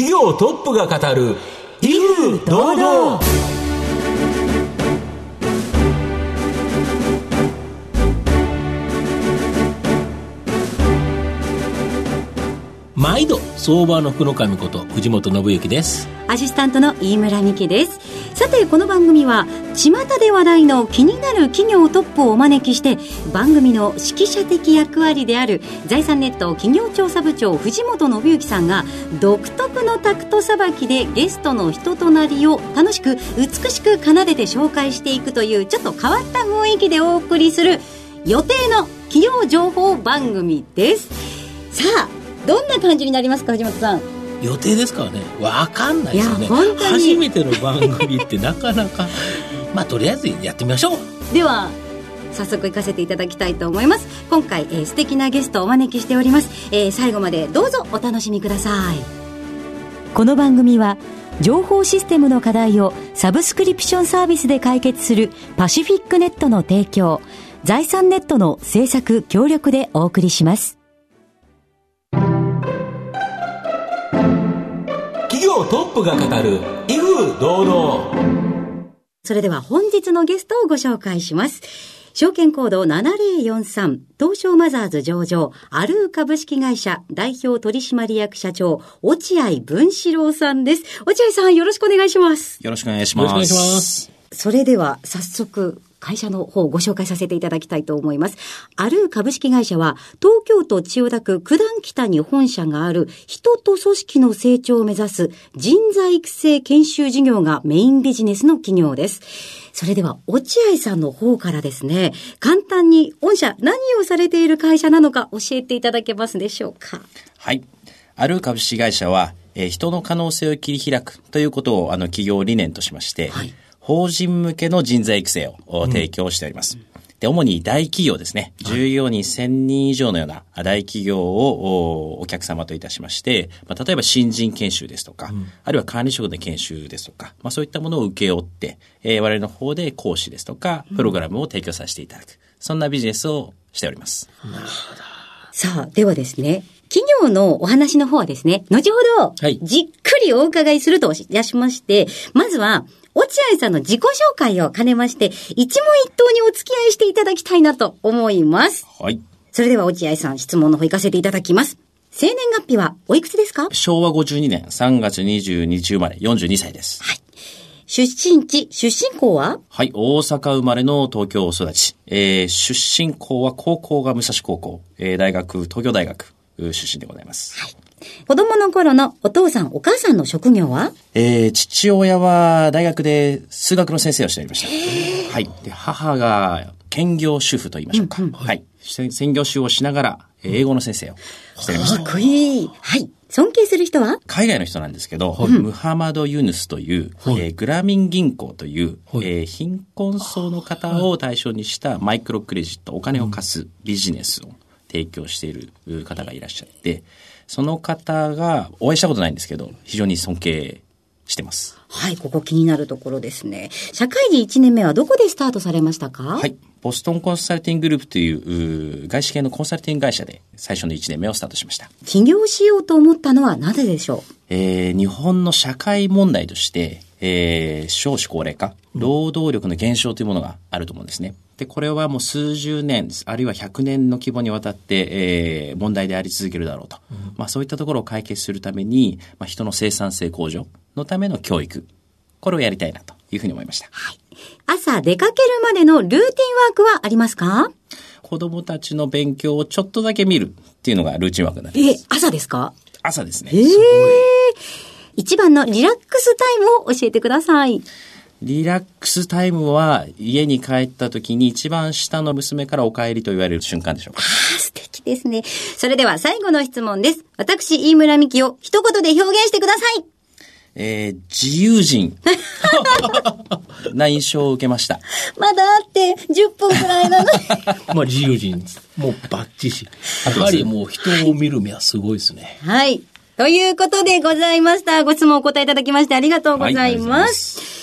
企業トップが語る威風堂々。毎度相場の福の神こと藤本信之です。アシスタントの飯村美希です。さてこの番組は巷で話題の気になる企業トップをお招きして番組の指揮者的役割である財産ネット企業調査部長藤本信之さんが独特のタクトさばきでゲストの人となりを楽しく美しく奏でて紹介していくというちょっと変わった雰囲気でお送りする予定の企業情報番組です。さあどんな感じになりますか藤本さん？予定ですからね。分かんないですよね。初めての番組ってなかなか。まあとりあえずやってみましょう。では早速行かせていただきたいと思います。今回、えー素敵なゲストをお招きしております、えー最後までどうぞお楽しみください。この番組は情報システムの課題をサブスクリプションサービスで解決するパシフィックネットの提供財産ネットの制作協力でお送りします企業トップが語る威風堂々それでは本日のゲストをご紹介します。証券コード7043東証マザーズ上場アルー株式会社代表取締役社長落合文志郎さんです。落合さんよろしくお願いします。よろしくお願いしよろます。しくお願いしますそれでは早速会社の方をご紹介させていただきたいと思います。アルー株式会社は東京都千代田区九段北に本社がある人と組織の成長を目指す人材育成研修事業がメインビジネスの企業です。それでは落合さんの方からですね、簡単に御社何をされている会社なのか教えていただけますでしょうか？はい。ある株式会社は、えー人の可能性を切り開くということを、あの、企業理念としまして、法人向けの人材育成をお提供しております。で、主に大企業ですね。従業員1000人以上のような大企業をおお客様といたしまして、まあ、例えば新人研修ですとか、あるいは管理職の研修ですとか、まあ、そういったものを請け負って、えー我々の方で講師ですとか、プログラムを提供させていただく。そんなビジネスをしております。さあ、ではですね、企業のお話の方はですね、後ほど、はいじっくりお伺いするといたしまして、まずは、落合さんの自己紹介を兼ねまして、一問一答にお付き合いしていただきたいなと思います。はい。それでは落合さん、質問の方行かせていただきます。生年月日はおいくつですか？昭和52年3月22日生まれ42歳です。出身地、出身校は？はい、大阪生まれの東京育ち。えー、出身校は高校が武蔵高校、えー、大学、東京大学う出身でございます。子供の頃のお父さん、お母さんの職業は？えー、父親は大学で数学の先生をしておりました。はい。で、母が兼業主婦と言いましょうか。はい。せ専業主婦をしながら、えー英語の先生をしておりました。かっこいい。はい。尊敬する人は？海外の人なんですけど、ムハマド・ユヌスという、えーグラミン銀行という、はいえー貧困層の方を対象にしたマイクロクレジット、お金を貸すビジネスを提供しているう方がいらっしゃって、その方がお会いしたことないんですけど、非常に尊敬してます。はい、ここ気になるところですね。社会人1年目はどこでスタートされましたか？はい。ボストンコンサルティンググループというう外資系のコンサルティング会社で最初の1年目をスタートしました。起業しようと思ったのはなぜでしょえー日本の社会問題として、えー少子高齢化、労働力の減少というものがあると思うんですね。で、これはもう数十年、あるいは100年の規模にわたって、えー問題であり続けるだろうと。まあそういったところを解決するために、まあ人の生産性向上のための教育、これをやりたいなというふうに思いました。う朝出かけるまでのルーティンワークはありますか？子供たちの勉強をちょっとだけ見るっていうのがルーチンワークになってまえす。、朝ですか？朝ですね。ええ一番のリラックスタイムを教えてください。リラックスタイムは家に帰った時に一番下の娘からお帰りと言われる瞬間でしょうか？あ素敵ですね。それでは最後の質問です。私、飯村美希を一言で表現してください。えー、自由人な印象を受けました。まだあって10分くらいなのに。まあ自由人もうバッチシやはりもう人を見る目はすごいですねはい。ということでございました。ご質問お答えいただきましてありがとうございはいありがとうございま。ます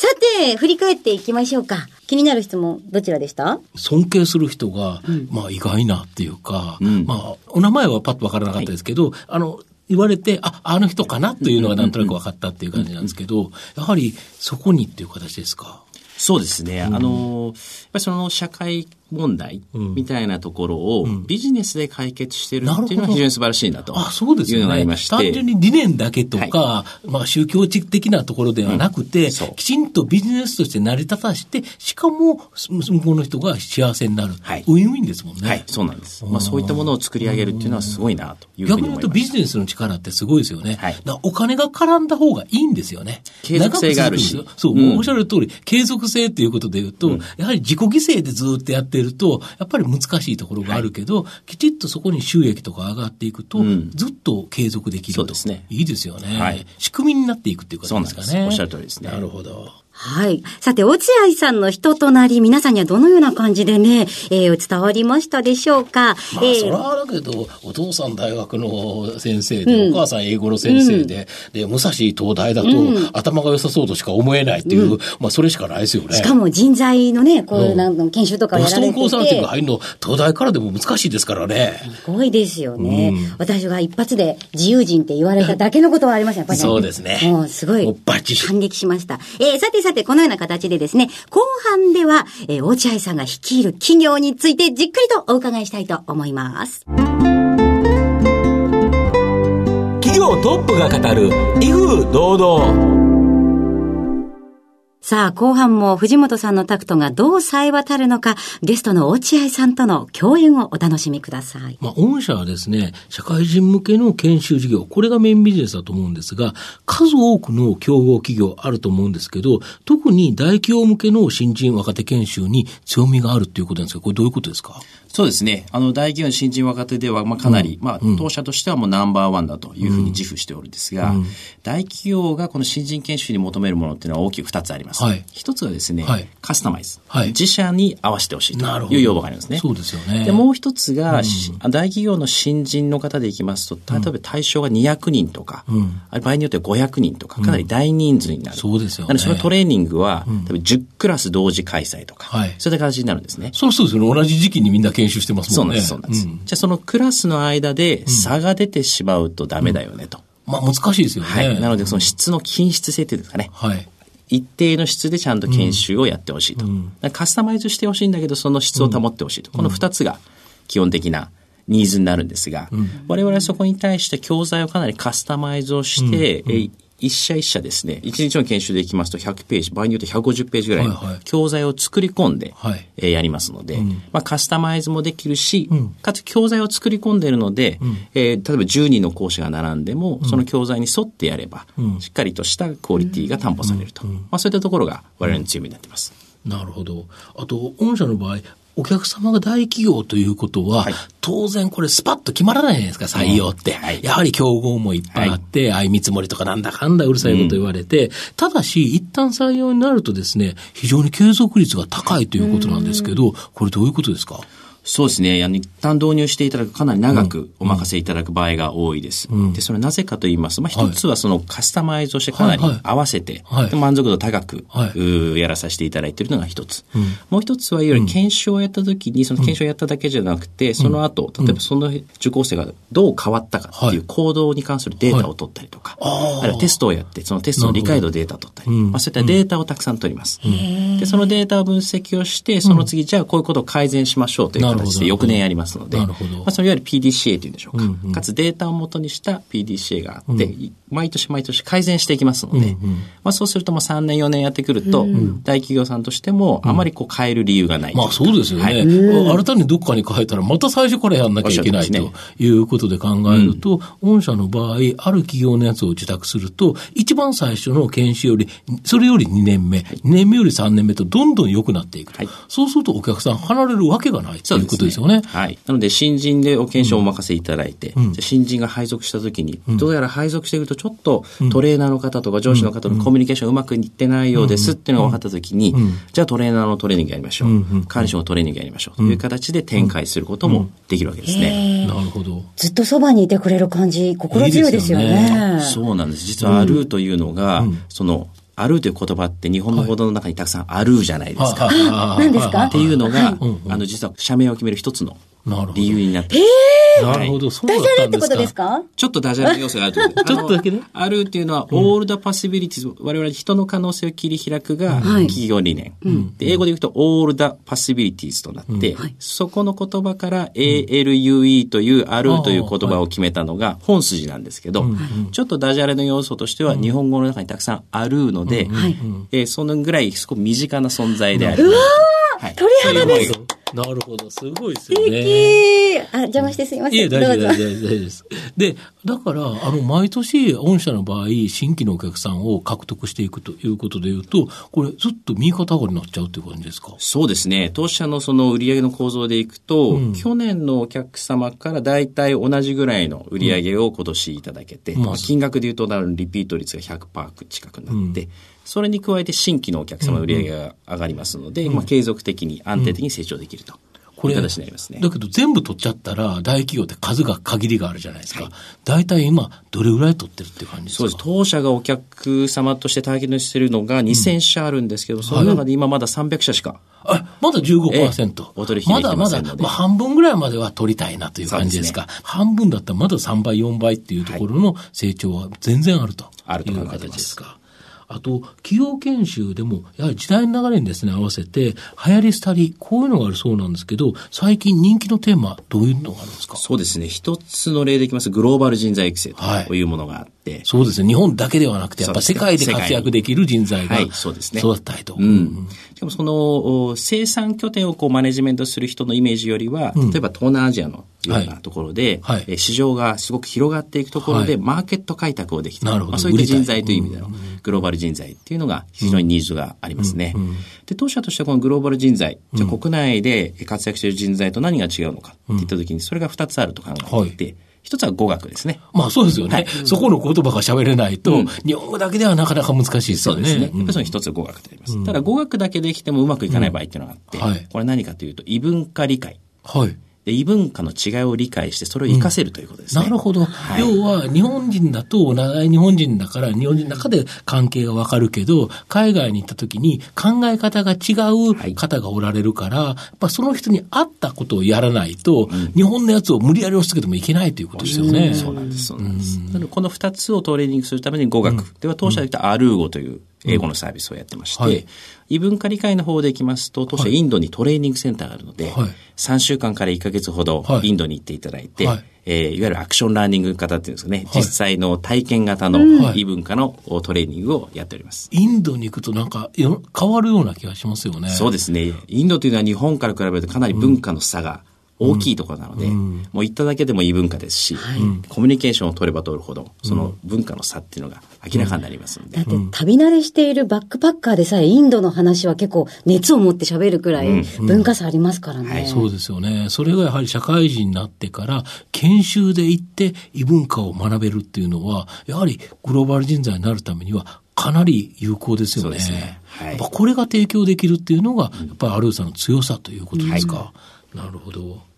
さて、振り返っていきましょうか。気になる質問、どちらでした？尊敬する人が、まあ意外なっていうか、んまあお名前はパッとわからなかったですけど、あの、言われて、あ、あの人かなというのがなんとなく分かったっていう感じなんですけど、やはりそこにっていう形ですか？そうですね。あの、やっぱりその社会問題みたいなところをビジネスで解決してるっていうのは非常に素晴らしいなとあ、そうですいうよねのがありま。して。単純に理念だけとか、まあ宗教的なところではなくて、そうきちんとビジネスとして成り立たして、しかも向こうの人が幸せになる。はいウィンウィンですもんね。はい、そうなんです。まあそういったものを作り上げるっていうのはすごいなというふう逆に言うとに思います。ビジネスの力ってすごいですよね。はいお金が絡んだ方がいいんですよね。継続性があるしそう、うんおっしゃる通り、継続性っていうことで言うと、やはり自己犠牲でずっとやってると、やっぱり難しいところがあるけど、きちっとそこに収益とか上がっていくと、んずっと継続できると。そうですねいいですよね。はい仕組みになっていくっていうこ。とですかね。おっしゃる通りですね。なるほど。はい。さて、落合さんの人となり、皆さんにはどのような感じでね、えー伝わりましたでしょうか？まあ、えー。それはだけど、お父さん大学の先生で、お母さん英語の先生で、で、武蔵東大だと、頭が良さそうとしか思えないっていう、まあ、それしかないですよね。しかも人材のね、こういうなんか研修とかをボストンやられてて。コンサルティング、入るの、東大からでも難しいですからね。すごいですよね。私が一発で自由人って言われただけのことはありました、やっぱり、そうですね。もうすごい。もうバッチ。シ感激しました。えーさてさて、このような形でですね、後半では、えー落合さんが率いる企業についてじっくりとお伺いしたいと思います。企業トップが語る威風堂々さあ、後半も藤本さんのタクトがどう冴え渡るのか、ゲストの落合さんとの共演をお楽しみください。まあ、御社はですね、社会人向けの研修事業、これがメインビジネスだと思うんですが、数多くの競合企業あると思うんですけど、特に大企業向けの新人若手研修に強みがあるっていうことなんですが、これどういうことですか？そうですね。あの、大企業の新人若手では、まあ、かなり、まあ、当社としてはもうナンバーワンだというふうに自負しておるんですが、大企業がこの新人研修に求めるものっていうのは大きく二つあります。はい一つはですね、はいカスタマイズ。はい自社に合わせてほしいという要望がありますね。そうですよね。で、もう一つが、し大企業の新人の方でいきますと、例えば対象が200人とか、ある場合によっては500人とか、かなり大人数になる。そうですよねなので、そのトレーニングは、例えば10クラス同時開催とか、はいそういった形になるんですね。そうそうですよね。同じ時期にみんな研修してますもね。そうんなんです、そうなんです。んじゃあそのクラスの間で差が出てしまうとダメだよねと。まあ難しいですよね。はい。なのでその質の均質性っていうんですかね。はい。一定の質でちゃんと研修をやってほしいと。だからカスタマイズしてほしいんだけど、その質を保ってほしいと。この二つが基本的なニーズになるんですが、我々はそこに対して教材をかなりカスタマイズをして、えー一社一社ですね、一日の研修でいきますと100ページ、場合によって150ページぐらいの教材を作り込んで、はい。えーやりますので、まあ、カスタマイズもできるし、かつ教材を作り込んでいるので、えー例えば10人の講師が並んでも、その教材に沿ってやれば、しっかりとしたクオリティが担保されると。まあ、そういったところが我々の強みになっています。なるほど。あと、御社の場合、お客様が大企業ということは、はい。当然これスパッと決まらないじゃないですか、採用って。はい。やはり競合もいっぱいあって、相見積もりとかなんだかんだうるさいこと言われて、ただし、一旦採用になるとですね、非常に継続率が高いということなんですけど、これどういうことですか？そうですね。あの、一旦導入していただく、かなり長くお任せいただく場合が多いです。で、それはなぜかと言いますと、まあ、一つはそのカスタマイズをしてかなり合わせて、はい。で満足度高く、はい。やらさせていただいているのが一つ。もう一つは、いわゆる研修をやった時に、その研修をやっただけじゃなくて、その後、例えばその受講生がどう変わったかっていう行動に関するデータを取ったりとか、あるいはテストをやって、そのテストの理解度データを取ったり、まあ、そういったデータをたくさん取ります。で、そのデータを分析をして、その次、じゃあこういうことを改善しましょうという形で翌年やりますので、まあ、そのいわゆる PDCA というんでしょうか。かつデータを元にした PDCA があって、毎年毎年改善していきますので、まあ、そうするともう3年4年やってくると、大企業さんとしてもあまりこう変える理由がない。まあそうですよね。はい新たにどっかに変えたら、また最初からやんなきゃいけないとおっしゃるということで考えると、御社の場合、ある企業のやつを受託すると、一番最初の研修より、それより2年目、2年目より3年目とどんどん良くなっていくと。はいそうするとお客さん離れるわけがないということですよね。はい。なので、新人でお研修をお任せいただいて、じゃあ新人が配属したときに、どうやら配属していくと、ちょっとトレーナーの方とか上司の方のコミュニケーションうまくいってないようですっていうのが分かったときに、じゃあトレーナーのトレーニングやりましょう。管理職のトレーニングやりましょう。という形で展開することもできるわけですね。なるほど。ずっとそばにいてくれる感じ、心強いですよね。いいですよね。そうなんです。実はアルーというのが、その、アルーという言葉って日本の言葉の中にたくさんあるじゃないですか。は何ですか？っていうのが、あの、実は社名を決める一つの理由になって。なるほど、そうだダジャレってことったんですか？ちょっとダジャレの要素があると思う ちょっとだけね。あるっていうのは、オールドパシビリティ我々人の可能性を切り開くがはい企業理念。で英語で言うと、オールドパシビリティとなって、はい。そこの言葉から ALUE という、あるという言葉を決めたのが本筋なんですけど、ちょっとダジャレの要素としては、日本語の中にたくさんあるので、はい。えーそのぐらいすごく身近な存在である。はい。鳥肌ですなるほど、すごいですよね。えー、あ、邪魔してすいません。いえ、大丈夫、大丈夫、大丈夫です。で、だから、あの、毎年、御社の場合、新規のお客さんを獲得していくということでいうと、これ、ずっと右肩上がりになっちゃうっていう感じですか？そうですね。当社のその売上の構造でいくと、去年のお客様から大体同じぐらいの売上を今年いただけて、うんまあ金額で言うとなるリピート率が100%近くなって、それに加えて新規のお客様の売上が上がりますので、まあ継続的に安定的に成長できると。これいう形になりますね。だけど全部取っちゃったら、大企業って数が限りがあるじゃないですか。大体今、どれぐらい取ってるっていう感じですか？そうです。当社がお客様としてターゲットにしているのが2000社あるんですけど、その中で今まだ300社しか。あ、まだ15%。ええお取引できてまだまだ、まあ半分ぐらいまでは取りたいなという感じですか？半分だったらまだ3倍、4倍っていうところの成長は全然あるとあるという形ですか？あと、企業研修でも、やはり時代の流れにですね、合わせて、流行り廃り、こういうのがあるそうなんですけど、最近人気のテーマ、どういうのがあるんですか？そうですね。一つの例でいきます。グローバル人材育成はい。というものがあって、そうですね。日本だけではなくて、やっぱ世界で活躍できる人材がはいそうですね。育ったりと。うん。しかもそのお生産拠点をこうマネジメントする人のイメージよりは、例えば東南アジアのようなところで、はい。えー市場がすごく広がっていくところで、はい。マーケット開拓をできてなるほど。まあ、そういった人材という意味でのグローバル人材っていうのが非常にニーズがありますね。で、当社としてはこのグローバル人材、じゃあ国内で活躍している人材と何が違うのかっていったときに、それが2つあると考えてい。て、一つは語学ですね。まあそうですよね。そこの言葉が喋れないと、うん。日本語だけではなかなか難しいですよね。そうですね。やっぱうんりその一つ語学であります。ただ語学だけできてもうまくいかない場合っていうのがあって、うん。はい。これ何かというと異文化理解。はい。で異文化の違いを理解してそれを活かせるということですね。なるほど。はい要は、日本人だと、長い日本人だから、日本人の中で関係がわかるけど、海外に行った時に考え方が違う方がおられるから、やっぱその人に合ったことをやらないと、日本のやつを無理やり押し付けてもいけないということですよね。そうなんです。そうなんです。なのでこの二つをトレーニングするために語学。では当社で言ったアルー語という英語のサービスをやってまして、はい。異文化理解の方でいきますと、当社インドにトレーニングセンターがあるので、はい。3週間から1ヶ月ほどはい。インドに行っていただいて、はい。えーいわゆるアクションラーニング型っていうんですかね、実際の体験型の異文化のトレーニングをやっております。インドに行くとなんかよ変わるような気がしますよね。そうですね。インドというのは日本から比べるとかなり文化の差が大きいところなので、もう行っただけでも異文化ですし、コミュニケーションを取れば取るほど、その文化の差っていうのが明らかになりますので。だって旅慣れしているバックパッカーでさえインドの話は結構熱を持って喋るくらい文化差ありますからね。はいそうですよね。それがやはり社会人になってから、研修で行って異文化を学べるっていうのは、やはりグローバル人材になるためには、かなり有効ですよね。そうですねはいやっぱこれが提供できるっていうのが、やっぱりアルーさんの強さということですか。なるほど。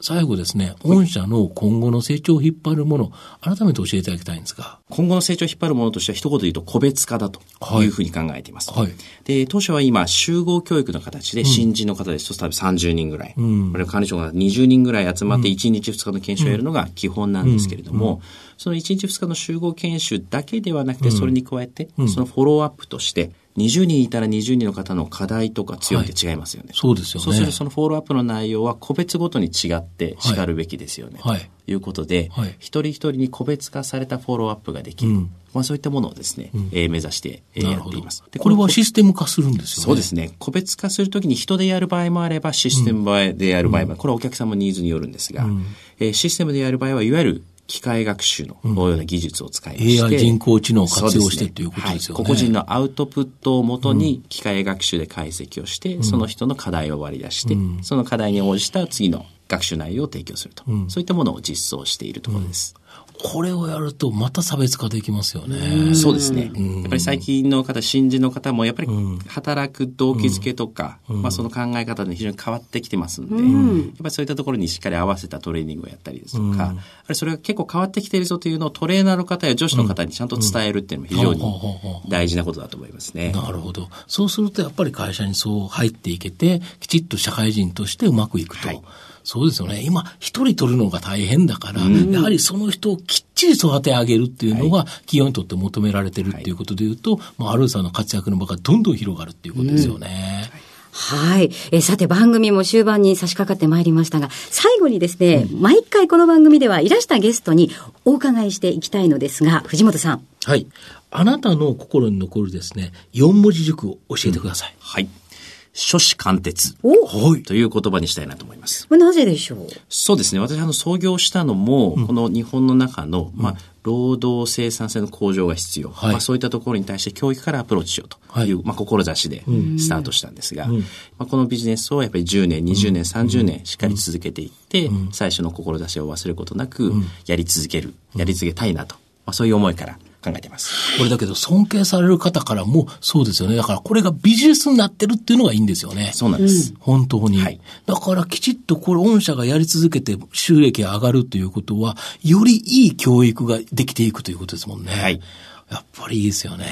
最後ですね、御社の今後の成長を引っ張るもの、改めて教えていただきたいんですが。今後の成長を引っ張るものとしては一言で言うと個別化だというふうに考えています。はい。で、当初は今集合教育の形で新人の方ですと多分30人ぐらい、これ管理職が20人ぐらい集まって1日2日の研修をやるのが基本なんですけれども、その1日2日の集合研修だけではなくて、それに加えて、そのフォローアップとして、20人いたら20人の方の課題とか強みって違いますよね。そうですよね。そうするとそのフォローアップの内容は個別ごとに違って叱るべきですよね。はいということで、はい一人一人に個別化されたフォローアップができる。うんまあそういったものをですね、えー目指して、えーやっています。でこれはシステム化するんですよね。そうですね。個別化するときに人でやる場合もあれば、システムでやる場合も、これはお客様のニーズによるんですが、えーシステムでやる場合は、いわゆる機械学習のような技術を使いまして、AI 人工知能を活用してっていうことですよね。はい。個々人のアウトプットをもとに機械学習で解析をして、その人の課題を割り出して、その課題に応じた次の学習内容を提供すると。そういったものを実装しているところです。これをやるとまた差別化できますよね。そうですね。やっぱり最近の方、新人の方もやっぱり働く動機づけとか、まあその考え方で非常に変わってきてますんで、やっぱりそういったところにしっかり合わせたトレーニングをやったりですとか、あれそれが結構変わってきているぞというのをトレーナーの方や女子の方にちゃんと伝えるっていうのも非常に大事なことだと思いますね。なるほど。そうするとやっぱり会社にそう入っていけて、きちっと社会人としてうまくいくと。はいそうですよね。今、一人取るのが大変だから、やはりその人をきっちり育て上げるっていうのが、企業にとって求められてるっていうことでいうと、まあ、アルーさんの活躍の場がどんどん広がるっていうことですよね。はい。えさて番組も終盤に差し掛かってまいりましたが、最後にですね、うん、毎回この番組ではいらしたゲストにお伺いしていきたいのですが、藤本さん。はい。あなたの心に残るですね、四文字熟語を教えてください。うん、はい。諸子貫徹。はい。という言葉にしたいなと思います。なぜでしょう？そうですね。私、あの、創業したのも、うん、この日本の中の、まあ、労働生産性の向上が必要。はい、まあ、そういったところに対して教育からアプローチしようという、はい、まあ、志でスタートしたんですが、うん、まあ、このビジネスをやっぱり10年、20年、30年しっかり続けていって、うん、最初の志を忘れることなく、やり続ける、やり続けたいなと、まあ、そういう思いから考えています。これだけど尊敬される方からもそうですよね。だからこれがビジネスになってるっていうのがいいんですよね。そうなんです。本当に。はい、だからきちっとこれ御社がやり続けて収益が上がるということは、よりいい教育ができていくということですもんね。はい。やっぱりいいですよね。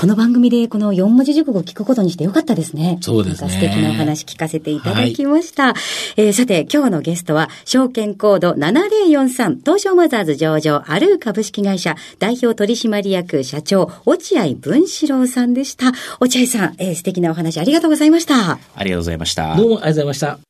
この番組でこの4文字熟語を聞くことにしてよかったですね。そうですね。素敵なお話聞かせていただきました。はい、えー、さて、今日のゲストは、証券コード7043東証マザーズ上場アルー株式会社代表取締役社長、落合文志郎さんでした。落合さん、えー、素敵なお話ありがとうございました。ありがとうございました。どうもありがとうございました。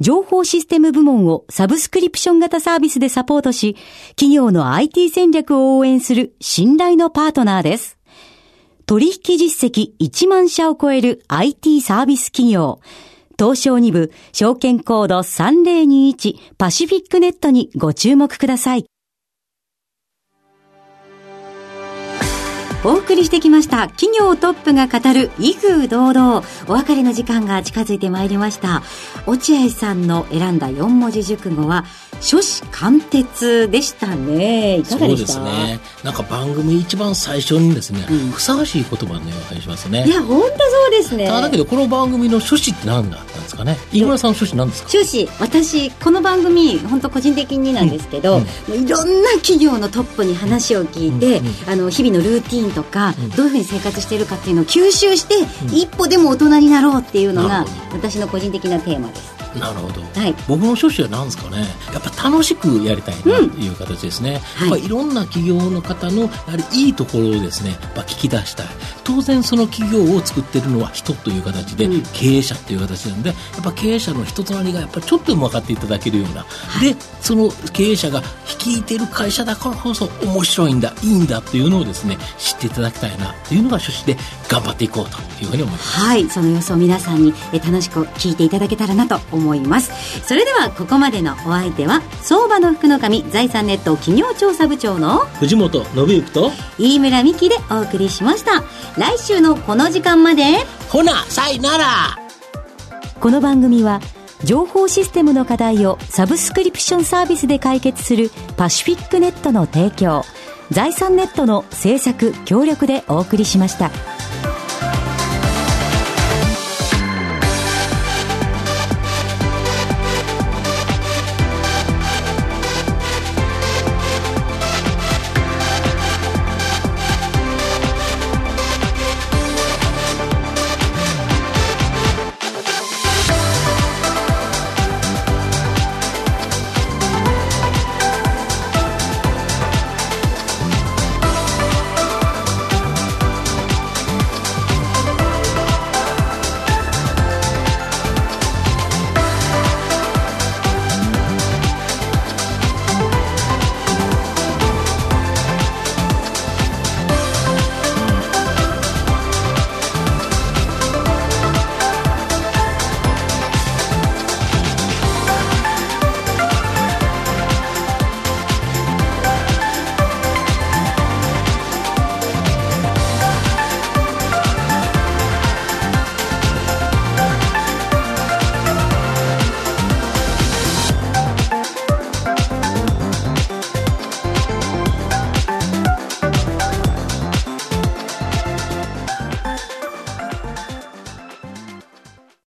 情報システム部門をサブスクリプション型サービスでサポートし、企業の IT 戦略を応援する信頼のパートナーです。取引実績1万社を超える IT サービス企業。東証2部証券コード3021パシフィックネットにご注目ください。お送りしてきました。企業トップが語る威風堂々。お別れの時間が近づいてまいりました。落合さんの選んだ4文字熟語は初子貫徹でしたね。いかがでした？そうですね。なんか番組一番最初にですね、うん、ふさわしい言葉のような感じしますね。いや本当そうですね。だけどこの番組の趣旨って何だったんですかね？飯村さんの趣旨何ですか？趣旨私この番組本当個人的になんですけど、うん。うん、いろんな企業のトップに話を聞いて、あの日々のルーティンとか、どういうふうに生活しているかっていうのを吸収して、一歩でも大人になろうっていうのが私の個人的なテーマですなるほど、はい、僕の趣旨は何ですかね。やっぱ楽しくやりたいなという形ですね、うんはい、いろんな企業の方のやはりいいところをですねやっぱ聞き出したい。当然その企業を作ってるのは人という形で、うん、経営者という形なんでやっぱ経営者の人となりがやっぱちょっとでも分かっていただけるような、はい、でその経営者が率いている会社だからこそ面白いんだいいんだというのをですね知っていただきたいなというのが趣旨で頑張っていこうというふうに思います。はい。その様子を皆さんに楽しく聞いていただけたらなと思います思います。それではここまでのお相手は相場の福の神財産ネット企業調査部長の藤本信之と飯村美希でお送りしました。来週のこの時間まで。ほなさいなら。この番組は情報システムの課題をサブスクリプションサービスで解決するパシフィックネットの提供財産ネットの制作協力でお送りしました。